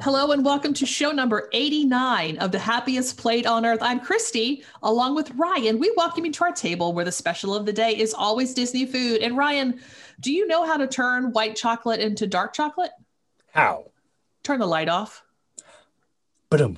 Hello and welcome to show number 89 of the happiest plate on earth. I'm Christy, along with Ryan. We welcome you to our table where the special of the day is always Disney food. And Ryan, do you know how to turn white chocolate into dark chocolate? How? Turn the light off. Ba-dum.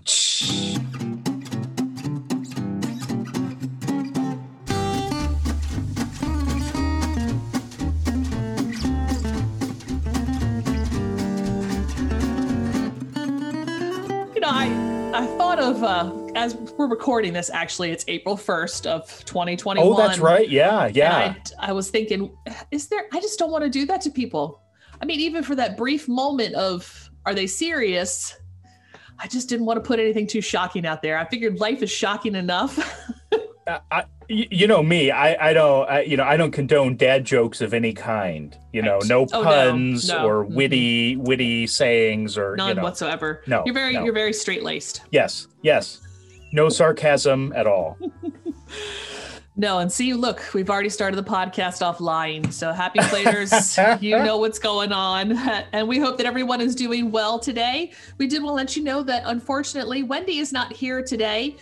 Know, I I thought of uh as we're recording this actually it's April 1st of 2021. Oh, that's right. Yeah, yeah. I, I was thinking, is there, I just don't want to do that to people. I mean, even for that brief moment of, are they serious? I just didn't want to put anything too shocking out there. I figured life is shocking enough. I, You know me. I, I don't. I, you know, I don't condone dad jokes of any kind. You know, no Oh, puns no. or Mhm. witty, witty sayings or None you know. whatsoever. No, You're very, no. you're very straight laced. Yes, yes. No sarcasm at all. No, and see, look, we've already started the podcast off lying. So Happy Platers, you know what's going on. And we hope that everyone is doing well today. We did want to let you know that unfortunately, Wendy is not here today.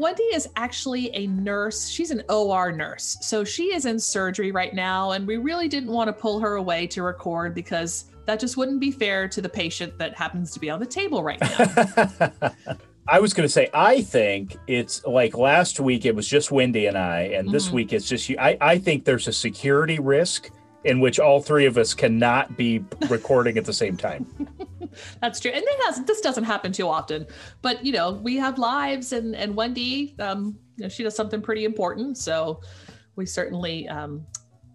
Wendy is actually a nurse. She's an OR nurse. So she is in surgery right now. And we really didn't want to pull her away to record because that just wouldn't be fair to the patient that happens to be on the table right now. I was going to say, I think it's like last week it was just Wendy and I, and this Mhm. week it's just you. I, I think there's a security risk in which all three of us cannot be recording at the same time. That's true, and has, this doesn't happen too often. But you know, we have lives, and and Wendy, um, you know, she does something pretty important. So we certainly um,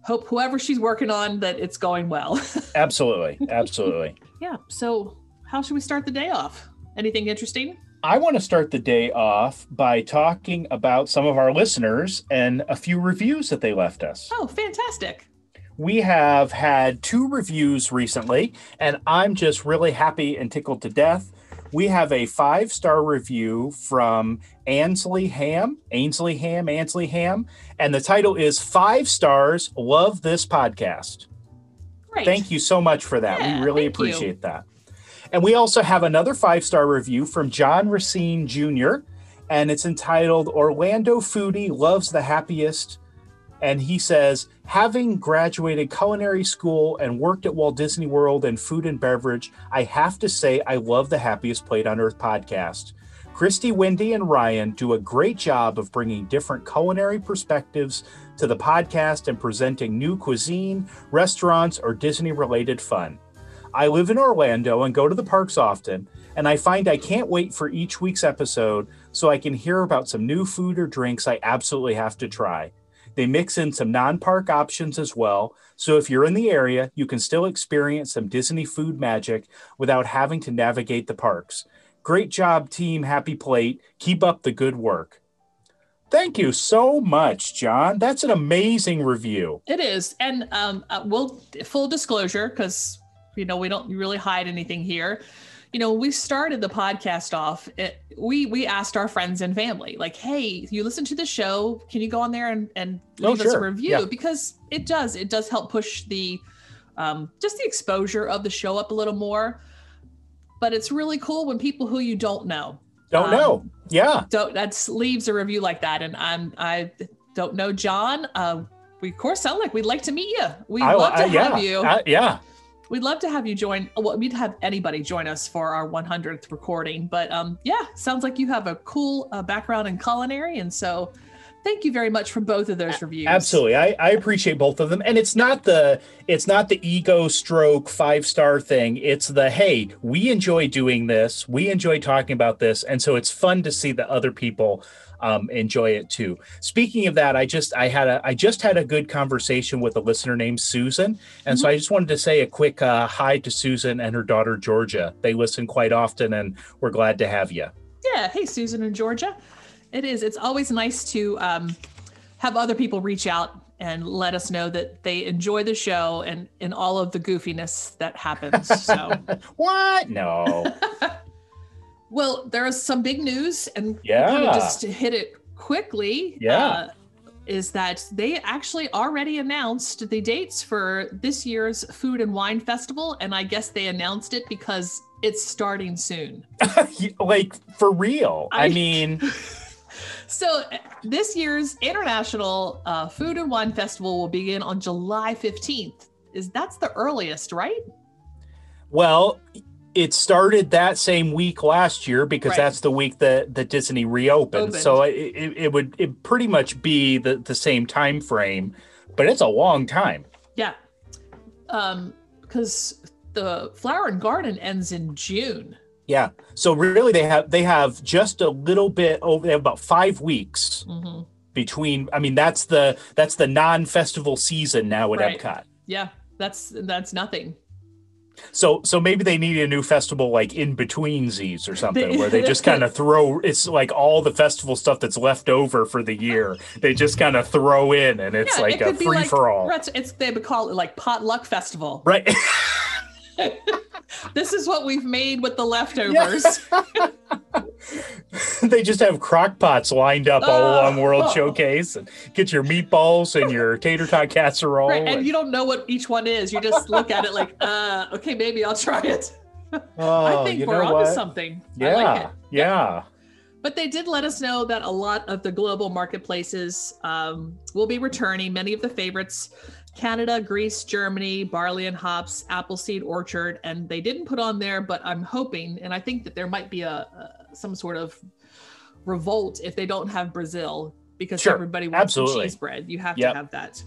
hope whoever she's working on that it's going well. Absolutely, absolutely. yeah. So how should we start the day off? Anything interesting? I want to start the day off by talking about some of our listeners and a few reviews that they left us. Oh, fantastic! We have had two reviews recently, and I'm just really happy and tickled to death. We have a five star review from Ansley Ham, Ainsley Ham, Ansley Ham, and the title is Five Stars. Love this podcast. Great. Thank you so much for that. Yeah, we really thank you. appreciate that. And we also have another five star review from John Racine Jr., and it's entitled Orlando Foodie Loves the Happiest. And he says, having graduated culinary school and worked at Walt Disney World in food and beverage, I have to say I love the Happiest Plate on Earth podcast. Christy, Wendy, and Ryan do a great job of bringing different culinary perspectives to the podcast and presenting new cuisine, restaurants, or Disney related fun. I live in Orlando and go to the parks often, and I find I can't wait for each week's episode so I can hear about some new food or drinks I absolutely have to try. They mix in some non park options as well, so if you're in the area, you can still experience some Disney food magic without having to navigate the parks. Great job, team Happy Plate. Keep up the good work. Thank you so much, John. That's an amazing review. It is, and um, uh, we'll full disclosure because you know we don't really hide anything here. You know, we started the podcast off, it, we we asked our friends and family, like, "Hey, you listen to the show? Can you go on there and and Oh, leave us a review?" Yeah. Because it does it does help push the um, just the exposure of the show up a little more. But it's really cool when people who you don't know Don't Um, know. Yeah. don't that's leaves a review like that and i'm i don't know john uh we of course sound like we'd like to meet you we'd I- love to I- yeah. have you I- yeah. We'd love to have you join well, we'd have anybody join us for our 100th recording but um yeah sounds like you have a cool uh, background in culinary and so thank you very much for both of those reviews Absolutely. I, I appreciate both of them. And it's not the it's not the ego stroke five star thing. It's the hey, we enjoy doing this. We enjoy talking about this. And so it's fun to see that other people um, enjoy it too. Speaking of that, I just I had a I just had a good conversation with a listener named Susan. And so I just wanted to say a quick uh, hi to Susan and her daughter Georgia. They listen quite often and we're glad to have you. yeah hey susan and georgia it is it's always nice to um have other people reach out and let us know that they enjoy the show and in all of the goofiness that happens so What? No. Well, there is some big news, and Yeah. kind of just to hit it quickly. Yeah. uh, is that they actually already announced the dates for this year's Food and Wine Festival. And I guess they announced it because it's starting soon. like for real. I, I- mean, So, uh, this year's International uh, Food and Wine Festival will begin on July 15th. Is that's the earliest, right? well, it started that same week last year because Right. that's the week that, that Disney reopened. Opened. So it, it, it would it pretty much be the, the same time frame, but it's a long time. Yeah. Um, because the Flower and Garden ends in June. Yeah. So really they have they have just a little bit over they have about five weeks hmm between I mean that's the that's the non-festival season now at Right. Epcot. Yeah, that's that's nothing. So so maybe they need a new festival like in between Z's or something where they just kind of throw it's like all the festival stuff that's left over for the year. They just kind of throw in and it's yeah, like it a free like for all. It's they would call it like potluck festival. Right. This is what we've made with the leftovers. they just have crock pots lined up all Oh. along World Showcase and get your meatballs and your tater tot casserole. Right, and and- you don't know what each one is. You just look at it like, uh, okay, maybe I'll try it. oh, I think we're onto what? something. Yeah. I like it. Yeah. But they did let us know that a lot of the global marketplaces um, will be returning. Many of the favorites Canada, Greece, Germany, Barley and Hops, Appleseed Orchard. And they didn't put on there, but I'm hoping, and I think that there might be a, a some sort of revolt if they don't have Brazil because Sure, everybody wants cheese bread. You have Yep. to have that.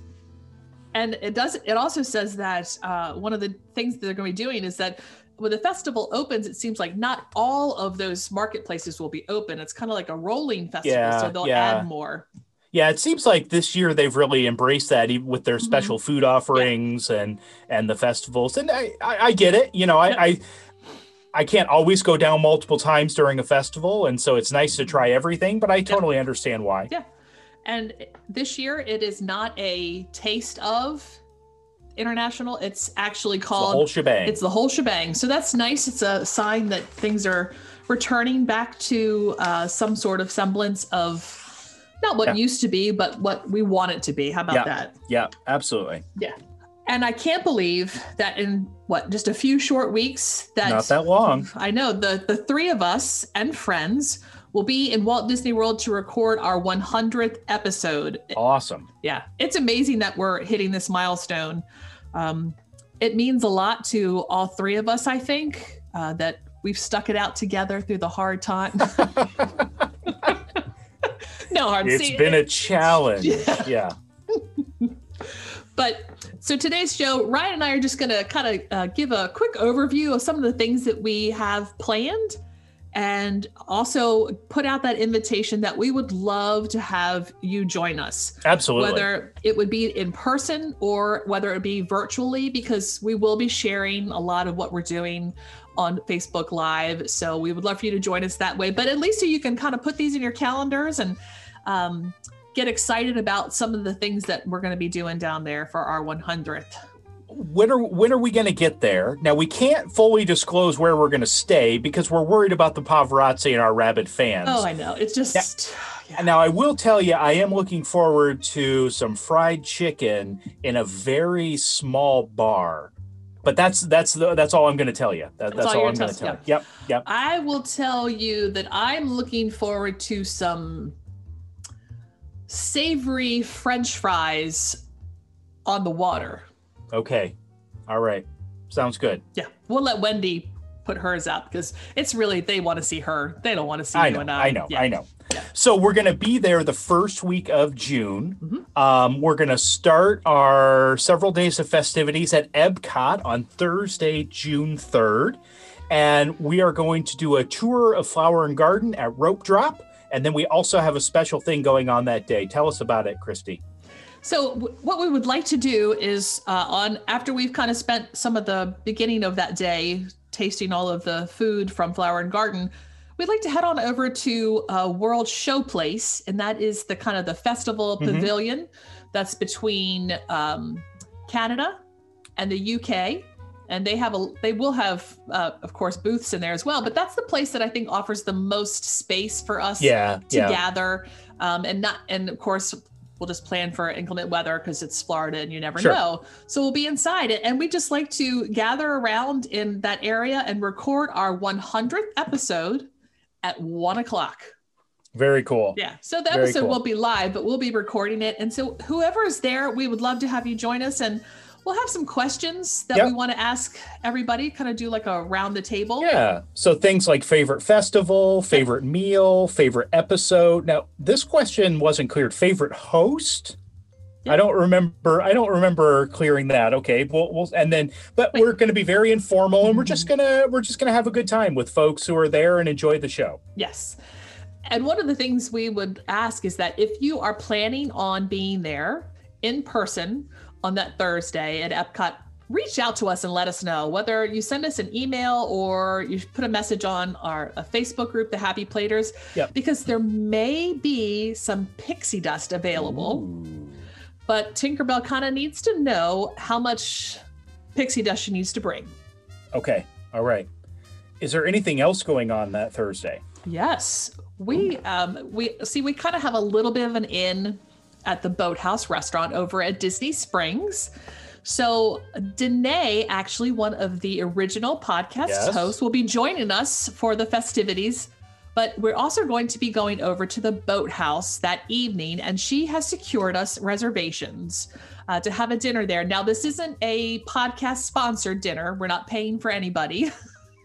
And it does. It also says that uh, one of the things that they're going to be doing is that when the festival opens, it seems like not all of those marketplaces will be open. It's kind of like a rolling festival, Yeah, so they'll yeah. add more. Yeah, it seems like this year they've really embraced that even with their Mhm. special food offerings and and the festivals. And I, I, I get it. You know, I, I I can't always go down multiple times during a festival, and so it's nice to try everything. But I totally understand why. Yeah. And this year, it is not a taste of international. It's actually It's the called whole shebang. It's the whole shebang. So that's nice. It's a sign that things are returning back to uh, some sort of semblance of not what Yeah. used to be, but what we want it to be. How about Yeah. that? yeah, absolutely. Yeah. And I can't believe that in what just a few short weeks that, Not that long. I know the the three of us and friends will be in Walt Disney World to record our 100th episode. Awesome. Yeah, it's amazing that we're hitting this milestone. Um, it means a lot to all three of us, I think, uh, that we've stuck it out together through the hard time. no hard. It's see, been a challenge. Yeah. Yeah. But so today's show, Ryan and I are just going to kind of uh, give a quick overview of some of the things that we have planned and also put out that invitation that we would love to have you join us. Absolutely. whether it would be in person or whether it be virtually, because we will be sharing a lot of what we're doing on Facebook Live. So we would love for you to join us that way. But at least you can kind of put these in your calendars and um, get excited about some of the things that we're going to be doing down there for our 100th. when are when are we going to get there? Now we can't fully disclose where we're going to stay because we're worried about the paparazzi and our rabid fans. Oh, I know. It's just. And Now I will tell you, I am looking forward to some fried chicken in a very small bar. But that's that's the, that's all I'm going to tell you. That, That's that's, all all, I'm going to tell- tell you. Yep, yep. I will tell you that I'm looking forward to some savory French fries on the water. Okay, all right, sounds good. Yeah, we'll let Wendy put hers out because it's really they want to see her. They don't want to see I you know, and I. I know, Yeah. I know. Yeah. So we're going to be there the first week of June. Mhm. Um, we're going to start our several days of festivities at Epcot on Thursday, June 3rd. And we are going to do a tour of Flower and Garden at Rope Drop. And then we also have a special thing going on that day. Tell us about it, Christy. So what we would like to do is uh, on after we've kind of spent some of the beginning of that day tasting all of the food from Flower and Garden, we'd like to head on over to uh, World Showplace, and that is the kind of the festival Mhm. pavilion that's between um, Canada and the UK. And they have a, they will have, uh, of course, booths in there as well. But that's the place that I think offers the most space for us Yeah, to yeah. gather um, and not and of course we'll just plan for inclement weather because it's Florida and you never Sure. know. So we'll be inside it. And we just like to gather around in that area and record our 100th episode at one o'clock. Very cool. Yeah. So the Very episode cool. won't be live, but we'll be recording it. And so whoever is there, we would love to have you join us and we'll have some questions that Yep. we want to ask everybody, kind of do like a round the table. Yeah. So things like favorite festival, favorite meal, favorite episode. Now, this question wasn't cleared. Favorite host? Yeah. I don't remember. I don't remember clearing that. Okay. Well, we'll and then, but Wait. we're going to be very informal, and we're just Mm-hmm. gonna we're just gonna have a good time with folks who are there and enjoy the show. Yes. And one of the things we would ask is that if you are planning on being there in person on that Thursday at Epcot, reach out to us and let us know whether you send us an email or you put a message on our a Facebook group, the Happy Platers, Yep. because there may be some pixie dust available. But Tinkerbell kind of needs to know how much pixie dust she needs to bring. Okay. All right. Is there anything else going on that Thursday? Yes, we um we see we kind of have a little bit of an in at the Boathouse restaurant over at Disney Springs. So Danae, actually one of the original podcast Yes. hosts, will be joining us for the festivities. But we're also going to be going over to the Boathouse that evening, and she has secured us reservations uh, to have a dinner there. Now, this isn't a podcast sponsored dinner. We're not paying for anybody.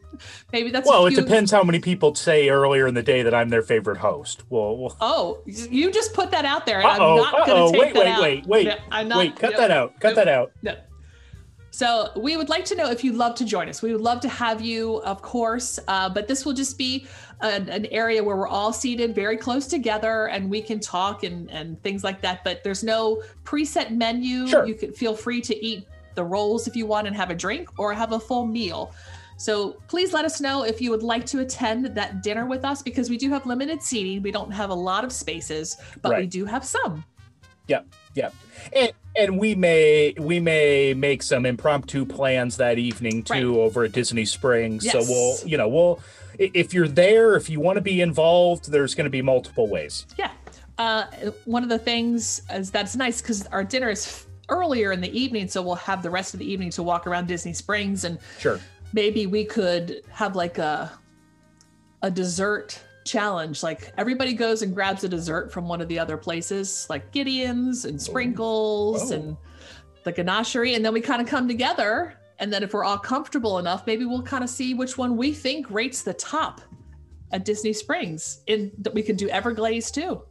Maybe that's a Well, it depends how many people say earlier in the day that I'm their favorite host. Well, well Oh, you just put that out there. and I'm not going to take wait, that wait, out. wait, wait, not, wait, cut yep, that out. Cut Nope. that out. no. So we would like to know if you'd love to join us. We would love to have you, of course. Uh, but this will just be an, an area where we're all seated very close together and we can talk and, and things like that. But there's no preset menu. Sure. You could feel free to eat the rolls if you want and have a drink or have a full meal. So please let us know if you would like to attend that dinner with us because we do have limited seating. We don't have a lot of spaces, but we do have some. Yeah, Yeah. and and we may we may make some impromptu plans that evening too over at Disney Springs. So we'll you know we'll if you're there, if you want to be involved, there's going to be multiple ways. Yeah. Uh, one of the things is that's nice because our dinner is earlier in the evening, so we'll have the rest of the evening to walk around Disney Springs, and Sure. maybe we could have like a a dessert challenge. Like everybody goes and grabs a dessert from one of the other places, like Gideon's and oh. Sprinkles Oh. and the ganachery, and then we kind of come together. And then if we're all comfortable enough, maybe we'll kind of see which one we think rates the top at Disney Springs. In that we could do Everglazed too.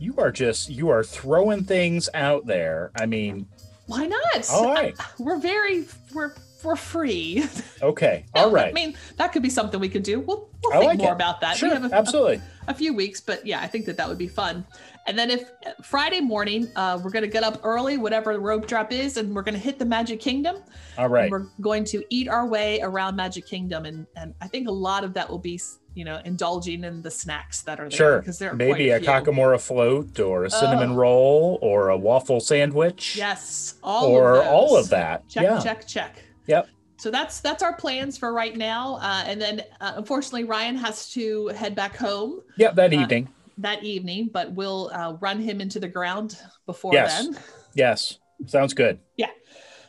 You are just you are throwing things out there. I mean, Why not? all right, We're very we're we're free. okay, all right. I mean, that could be something we could do. We'll, we'll think like more it. about that. Sure, we have a, absolutely. a, a few weeks, but yeah, I think that that would be fun. And then if Friday morning, uh, we're going to get up early, whatever the rope drop is, and we're going to hit the Magic Kingdom. All right. And we're going to eat our way around Magic Kingdom, and and I think a lot of that will be, you know, indulging in the snacks that are there Sure. because there are Maybe a few. Kakamora float or a cinnamon Oh. roll or a waffle sandwich. Yes, all or of all of that. Check, yeah. check, check. Yep. So that's that's our plans for right now. Uh, and then uh, unfortunately, Ryan has to head back home Yep. That Uh, evening. that evening, but we'll uh, run him into the ground before Yes. then. Yes. Sounds good. Yeah.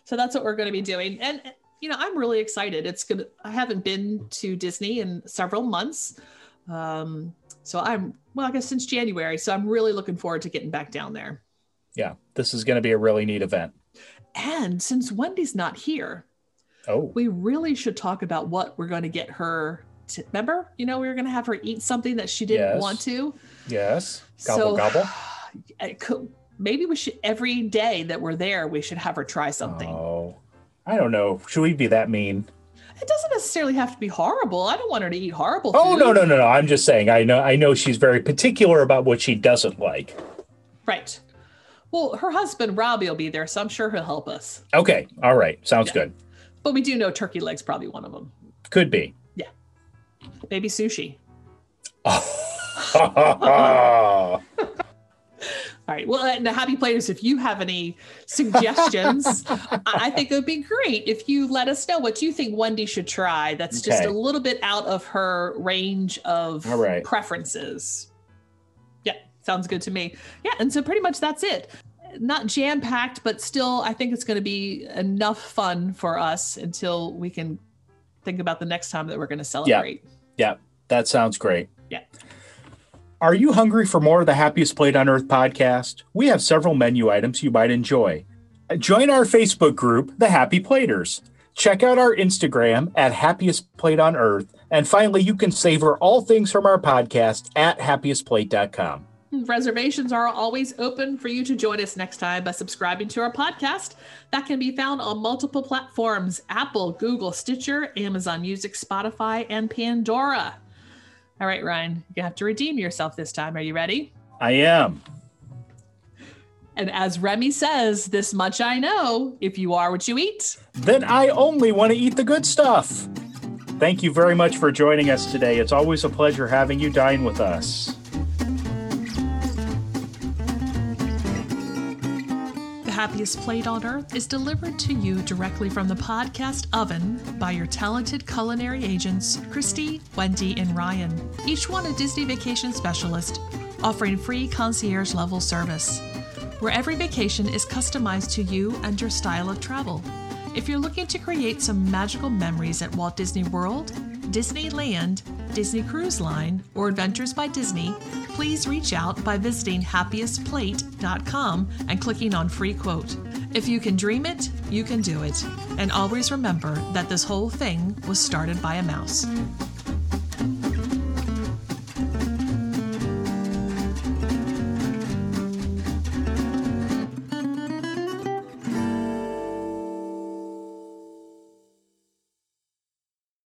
So that's what we're going to be doing. And you know, I'm really excited. It's gonna. I haven't been to Disney in several months, um, so I'm well, I guess since January. So I'm really looking forward to getting back down there. Yeah. This is going to be a really neat event. And since Wendy's not here, Oh. we really should talk about what we're going to get her. To, remember, you know, we were going to have her eat something that she didn't Yes. want to. Yes. Gobble so gobble. it eh, could, maybe we should every day that we're there, we should have her try something. Oh. I don't know. Should we be that mean? It doesn't necessarily have to be horrible. I don't want her to eat horrible. Oh food. no no no no! I'm just saying. I know I know she's very particular about what she doesn't like. Right. Well, her husband Robbie will be there, so I'm sure he'll help us. Okay. All right. Sounds Yeah. good. But we do know turkey legs probably one of them. Could be. Yeah. Maybe sushi. All right. Well, and the Happy Platers, if you have any suggestions, I I think it would be great if you let us know what you think Wendy should try. That's just Okay. a little bit out of her range of All right. preferences. Yeah, sounds good to me. Yeah, and so pretty much that's it. Not jam packed, but still, I think it's going to be enough fun for us until we can think about the next time that we're going to celebrate. Yeah, that sounds great. Yeah. Are you hungry for more of the Happiest Plate on Earth podcast? We have several menu items you might enjoy. Join our Facebook group, The Happy Platers. Check out our Instagram at Happiest Plate on Earth. And finally, you can savor all things from our podcast at happiestplate.com. Reservations are always open for you to join us next time by subscribing to our podcast. That can be found on multiple platforms Apple, Google, Stitcher, Amazon Music, Spotify, and Pandora. All right, Ryan, you have to redeem yourself this time. Are you ready? I am. And as Remy says, this much I know if you are what you eat, then I only want to eat the good stuff. Thank you very much for joining us today. It's always a pleasure having you dine with us. Happiest Plate on Earth is delivered to you directly from the podcast oven by your talented culinary agents, Christy, Wendy, and Ryan, each one a Disney vacation specialist, offering free concierge level service where every vacation is customized to you and your style of travel. If you're looking to create some magical memories at Walt Disney World, Disneyland, Disney Cruise Line, or Adventures by Disney, please reach out by visiting happiestplate.com and clicking on free quote. If you can dream it, you can do it. And always remember that this whole thing was started by a mouse.